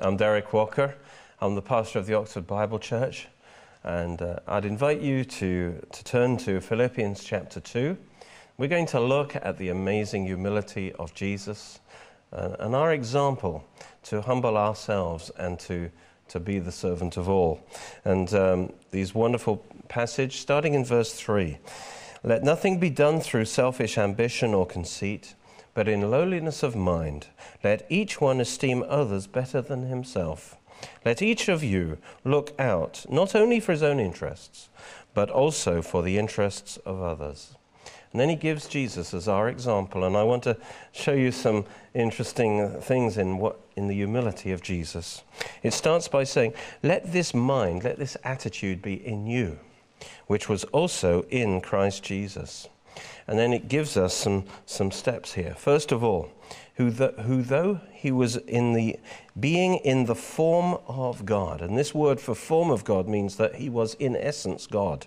I'm Derek Walker. I'm the pastor of the Oxford Bible Church. And uh, I'd invite you to, to turn to Philippians chapter 2. We're going to look at the amazing humility of Jesus uh, and our example to humble ourselves and to, to be the servant of all. And um, these wonderful passage, starting in verse 3 Let nothing be done through selfish ambition or conceit but in lowliness of mind, let each one esteem others better than himself. Let each of you look out not only for his own interests, but also for the interests of others. And then he gives Jesus as our example, and I want to show you some interesting things in, what, in the humility of Jesus. It starts by saying, Let this mind, let this attitude be in you, which was also in Christ Jesus and then it gives us some, some steps here. First of all, who, the, who though he was in the being in the form of God, and this word for form of God means that he was in essence God.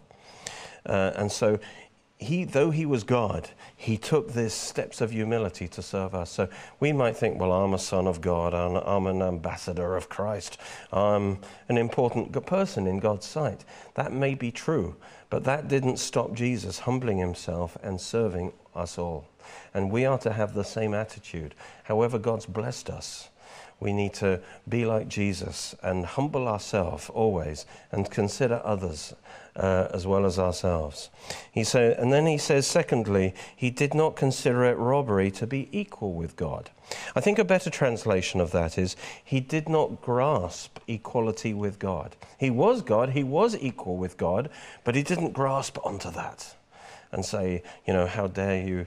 Uh, and so he, though he was God, he took these steps of humility to serve us. So we might think, well, I'm a son of God, I'm, I'm an ambassador of Christ, I'm an important person in God's sight. That may be true, but that didn't stop Jesus humbling himself and serving us all. And we are to have the same attitude. However, God's blessed us, we need to be like Jesus and humble ourselves always and consider others uh, as well as ourselves. He say, and then he says, secondly, he did not consider it robbery to be equal with God. I think a better translation of that is he did not grasp equality with God. He was God, he was equal with God, but he didn't grasp onto that and say, you know, how dare you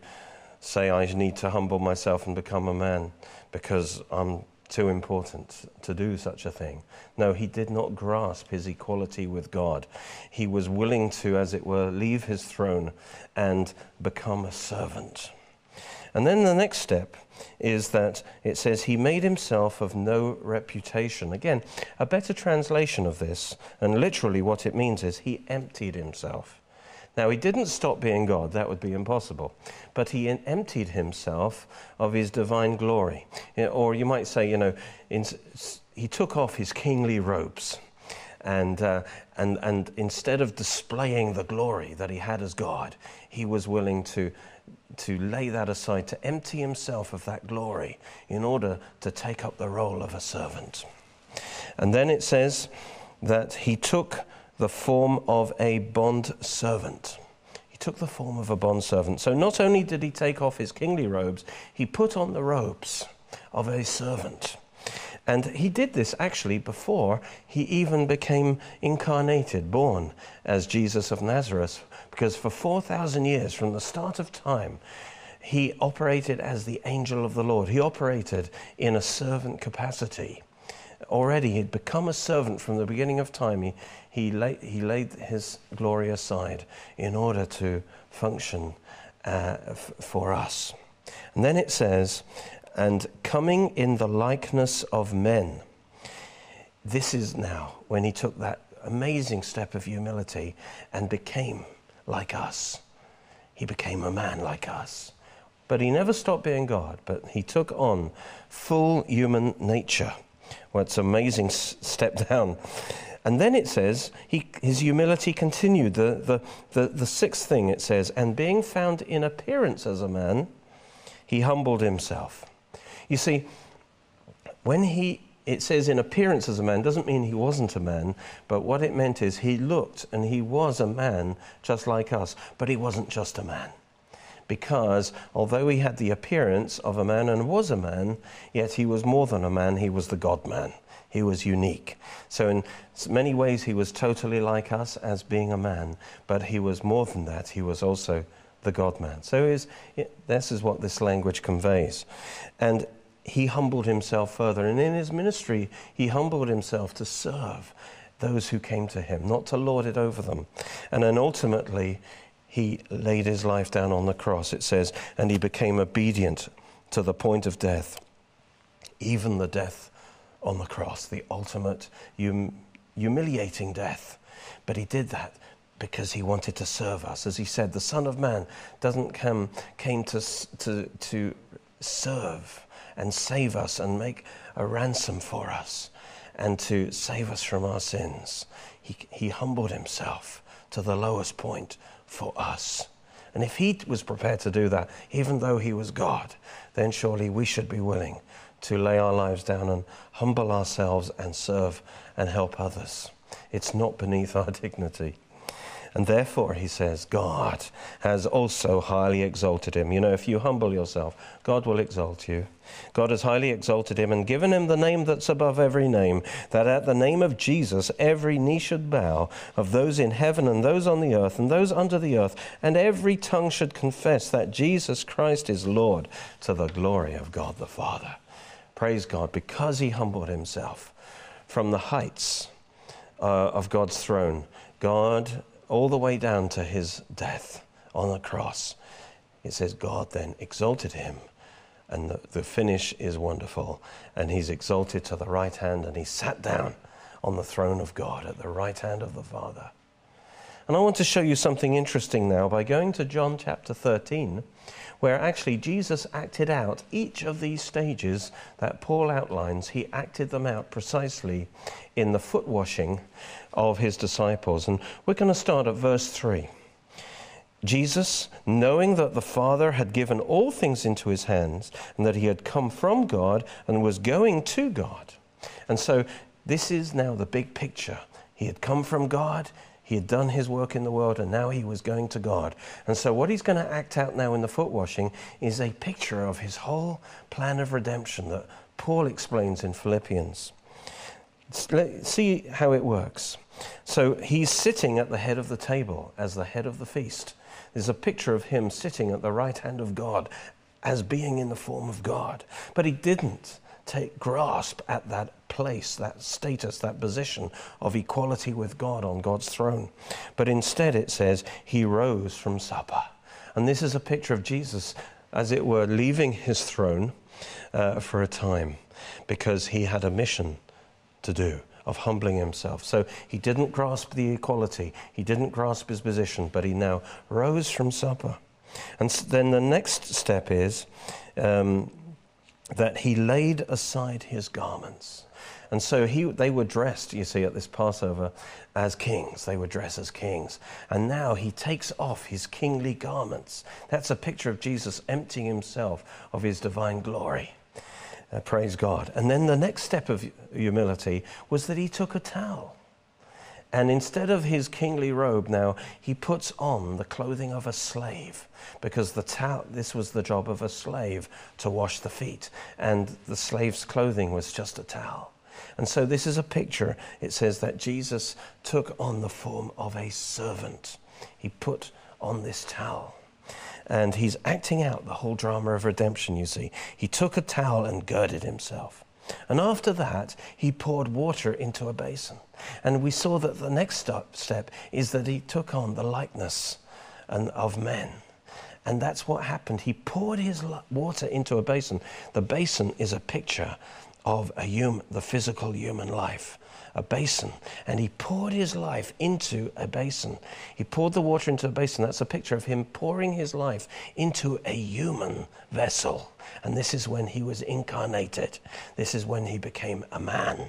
say I need to humble myself and become a man because I'm too important to do such a thing. No, he did not grasp his equality with God. He was willing to, as it were, leave his throne and become a servant. And then the next step is that it says he made himself of no reputation. Again, a better translation of this, and literally what it means is he emptied himself. Now, he didn't stop being God, that would be impossible. But he emptied himself of his divine glory. Or you might say, you know, in, he took off his kingly robes. And, uh, and, and instead of displaying the glory that he had as God, he was willing to, to lay that aside, to empty himself of that glory in order to take up the role of a servant. And then it says that he took the form of a bond servant. He took the form of a bond servant. So not only did he take off his kingly robes, he put on the robes of a servant. And he did this actually before he even became incarnated, born as Jesus of Nazareth, because for 4,000 years, from the start of time, he operated as the angel of the Lord. He operated in a servant capacity already he'd become a servant from the beginning of time. He, he, laid, he laid his glory aside in order to function uh, f- for us. And then it says, and coming in the likeness of men. This is now when he took that amazing step of humility and became like us. He became a man like us. But he never stopped being God, but he took on full human nature. Well, it's an amazing s- step down. And then it says, he, his humility continued. The, the, the, the sixth thing it says, and being found in appearance as a man, he humbled himself. You see, when he, it says in appearance as a man, doesn't mean he wasn't a man, but what it meant is he looked and he was a man just like us, but he wasn't just a man because although he had the appearance of a man and was a man, yet he was more than a man, he was the God man. He was unique. So, in many ways, he was totally like us as being a man, but he was more than that. He was also the God man. So, is, this is what this language conveys. And he humbled himself further. And in his ministry, he humbled himself to serve those who came to him, not to lord it over them. And then ultimately, he laid his life down on the cross. It says, and he became obedient to the point of death, even the death on the cross, the ultimate hum- humiliating death. But he did that because he wanted to serve us. As he said, the Son of Man doesn't come, came to, to, to serve and save us and make a ransom for us and to save us from our sins. He, he humbled himself to the lowest point for us. And if he was prepared to do that, even though he was God, then surely we should be willing to lay our lives down and humble ourselves and serve and help others. It's not beneath our dignity. And therefore, he says, God has also highly exalted him. You know, if you humble yourself, God will exalt you. God has highly exalted him and given him the name that's above every name, that at the name of Jesus every knee should bow, of those in heaven and those on the earth and those under the earth, and every tongue should confess that Jesus Christ is Lord to the glory of God the Father. Praise God, because he humbled himself from the heights uh, of God's throne, God all the way down to his death on the cross. It says, God then exalted him. And the, the finish is wonderful. And he's exalted to the right hand, and he sat down on the throne of God at the right hand of the Father. And I want to show you something interesting now by going to John chapter 13, where actually Jesus acted out each of these stages that Paul outlines. He acted them out precisely in the foot washing of his disciples. And we're going to start at verse 3. Jesus, knowing that the Father had given all things into his hands and that he had come from God and was going to God. And so this is now the big picture. He had come from God, he had done his work in the world, and now he was going to God. And so, what he's going to act out now in the foot washing is a picture of his whole plan of redemption that Paul explains in Philippians. Let's see how it works. So, he's sitting at the head of the table as the head of the feast. There's a picture of him sitting at the right hand of God as being in the form of God. But he didn't take grasp at that place, that status, that position of equality with God on God's throne. But instead it says he rose from supper. And this is a picture of Jesus, as it were, leaving his throne uh, for a time because he had a mission to do of humbling himself. So he didn't grasp the equality, he didn't grasp his position, but he now rose from supper. And then the next step is um, that he laid aside his garments. And so he, they were dressed, you see, at this Passover as kings. They were dressed as kings. And now he takes off his kingly garments. That's a picture of Jesus emptying himself of his divine glory. Uh, praise God. And then the next step of humility was that he took a towel. And instead of his kingly robe now, he puts on the clothing of a slave because towel, this was the job of a slave to wash the feet. And the slave's clothing was just a towel. And so this is a picture. It says that Jesus took on the form of a servant. He put on this towel. And he's acting out the whole drama of redemption, you see. He took a towel and girded himself. And after that, he poured water into a basin. And we saw that the next step is that he took on the likeness of men. And that's what happened. He poured his water into a basin. The basin is a picture of a human, the physical human life a basin and he poured his life into a basin. He poured the water into a basin. That's a picture of him pouring his life into a human vessel. And this is when he was incarnated. This is when he became a man.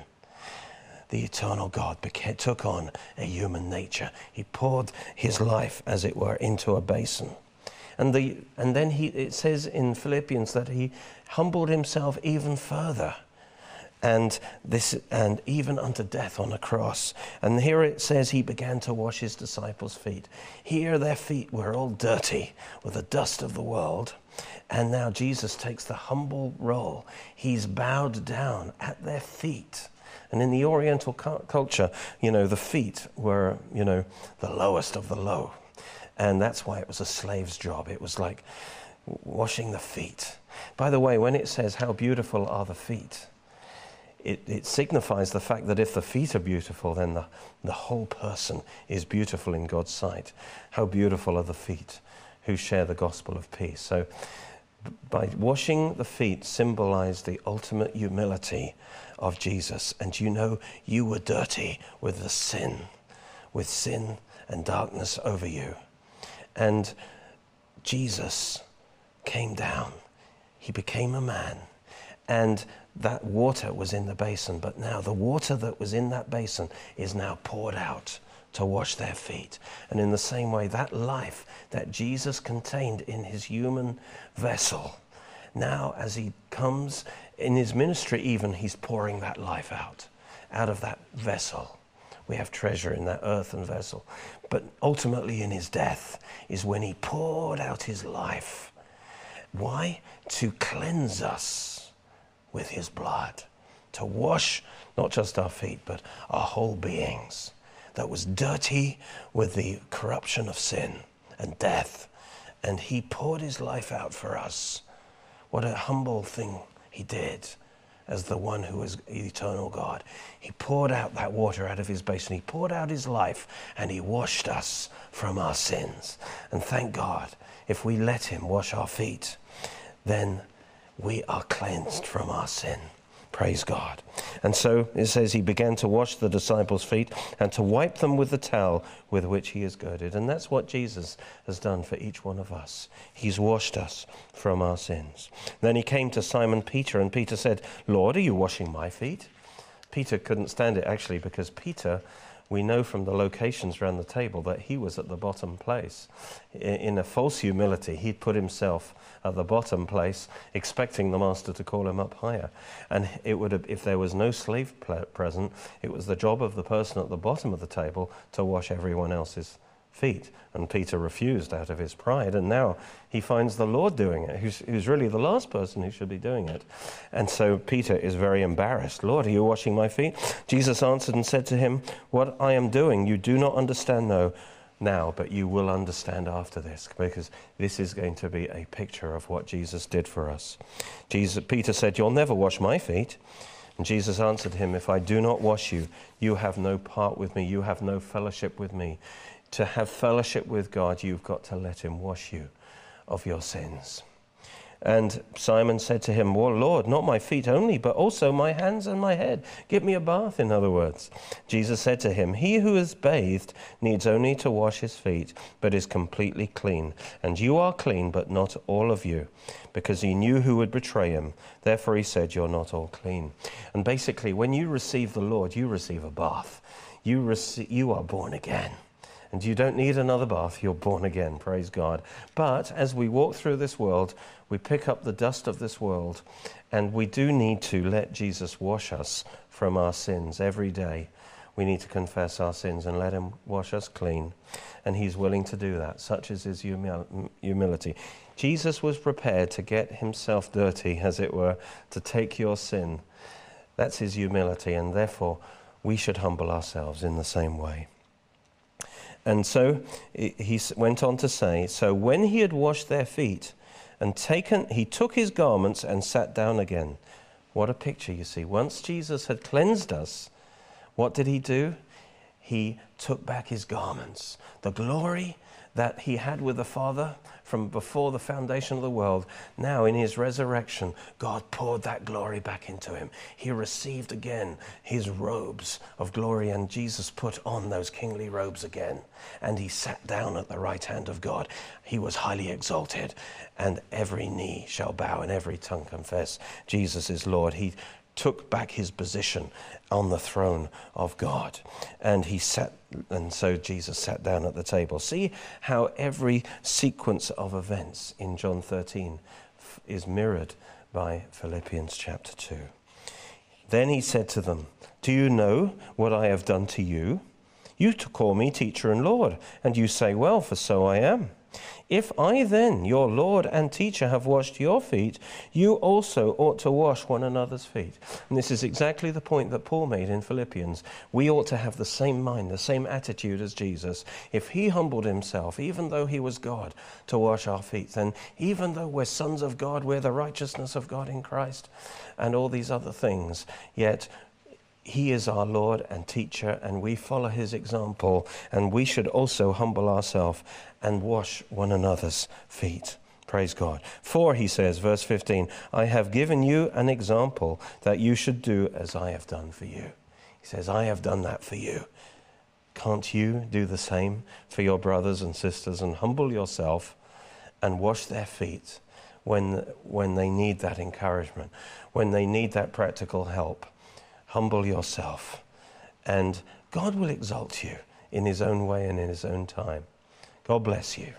The eternal God took on a human nature. He poured his life, as it were, into a basin. And, the, and then he, it says in Philippians that he humbled himself even further and this and even unto death on a cross. And here it says he began to wash his disciples' feet. Here their feet were all dirty with the dust of the world. And now Jesus takes the humble role. He's bowed down at their feet. And in the Oriental culture, you know, the feet were, you know, the lowest of the low. And that's why it was a slave's job. It was like washing the feet. By the way, when it says, How beautiful are the feet, it, it, signifies the fact that if the feet are beautiful, then the, the whole person is beautiful in God's sight. How beautiful are the feet who share the gospel of peace. So, by washing the feet symbolized the ultimate humility of Jesus. And you know, you were dirty with the sin, with sin and darkness over you. And Jesus came down, he became a man And that water was in the basin, but now the water that was in that basin is now poured out to wash their feet. And in the same way, that life that Jesus contained in his human vessel, now as he comes in his ministry, even, he's pouring that life out, out of that vessel. We have treasure in that earthen vessel. But ultimately, in his death, is when he poured out his life. Why? To cleanse us with his blood, to wash not just our feet, but our whole beings that was dirty with the corruption of sin and death. And he poured his life out for us. What a humble thing he did as the one who is eternal God. He poured out that water out of his basin. He poured out his life and he washed us from our sins. And thank God, if we let him wash our feet, then we are cleansed from our sin. Praise God. And so it says he began to wash the disciples' feet and to wipe them with the towel with which he is girded. And that's what Jesus has done for each one of us. He's washed us from our sins. Then he came to Simon Peter, and Peter said, Lord, are you washing my feet? Peter couldn't stand it actually because Peter we know from the locations around the table that he was at the bottom place. In a false humility, he'd put himself at the bottom place, expecting the master to call him up higher. And it would have, if there was no slave present, it was the job of the person at the bottom of the table to wash everyone else's feet. And Peter refused out of his pride. And now he finds the Lord doing it, who's, who's, really the last person who should be doing it. And so Peter is very embarrassed. Lord, are you washing my feet? Jesus answered and said to him, What I am doing you do not understand no, now, but you will understand after this, because this is going to be a picture of what Jesus did for us. Jesus, Peter said, You'll never wash my feet. And Jesus answered him, If I do not wash you, you have no part with me, you have no fellowship with me to have fellowship with God, you've got to let Him wash you of your sins. And Simon said to him, Well, Lord, not my feet only, but also my hands and my head. Give me a bath, in other words. Jesus said to him, He who is bathed needs only to wash his feet, but is completely clean. And you are clean, but not all of you, because he knew who would betray him. Therefore he said, You're not all clean. And basically, when you receive the Lord, you receive a bath. You, rec- you are born again. And you don't need another bath, you're born again, praise God. But as we walk through this world, we pick up the dust of this world, and we do need to let Jesus wash us from our sins every day. We need to confess our sins and let Him wash us clean. And He's willing to do that. Such is His humil- humility. Jesus was prepared to get Himself dirty, as it were, to take your sin. That's His humility, and therefore we should humble ourselves in the same way. And so he went on to say, So when he had washed their feet and taken, he took his garments and sat down again. What a picture, you see. Once Jesus had cleansed us, what did he do? He took back his garments. The glory that he had with the Father from before the foundation of the world, now in his resurrection, God poured that glory back into him. He received again his robes of glory, and Jesus put on those kingly robes again. And he sat down at the right hand of God. He was highly exalted, and every knee shall bow and every tongue confess Jesus is Lord. He took back his position on the throne of God. And he sat, and so Jesus sat down at the table. See how every sequence of events in John 13 is mirrored by Philippians chapter 2. Then he said to them, Do you know what I have done to you? You to call me teacher and Lord, and you say, Well, for so I am. If I then, your Lord and teacher, have washed your feet, you also ought to wash one another's feet. And this is exactly the point that Paul made in Philippians. We ought to have the same mind, the same attitude as Jesus. If he humbled himself, even though he was God, to wash our feet, then even though we're sons of God, we're the righteousness of God in Christ, and all these other things, yet he is our Lord and teacher, and we follow his example, and we should also humble ourselves and wash one another's feet. Praise God. For, he says, verse 15, I have given you an example that you should do as I have done for you. He says, I have done that for you. Can't you do the same for your brothers and sisters and humble yourself and wash their feet when, when they need that encouragement, when they need that practical help. Humble yourself, and God will exalt you in His own way and in His own time. God bless you.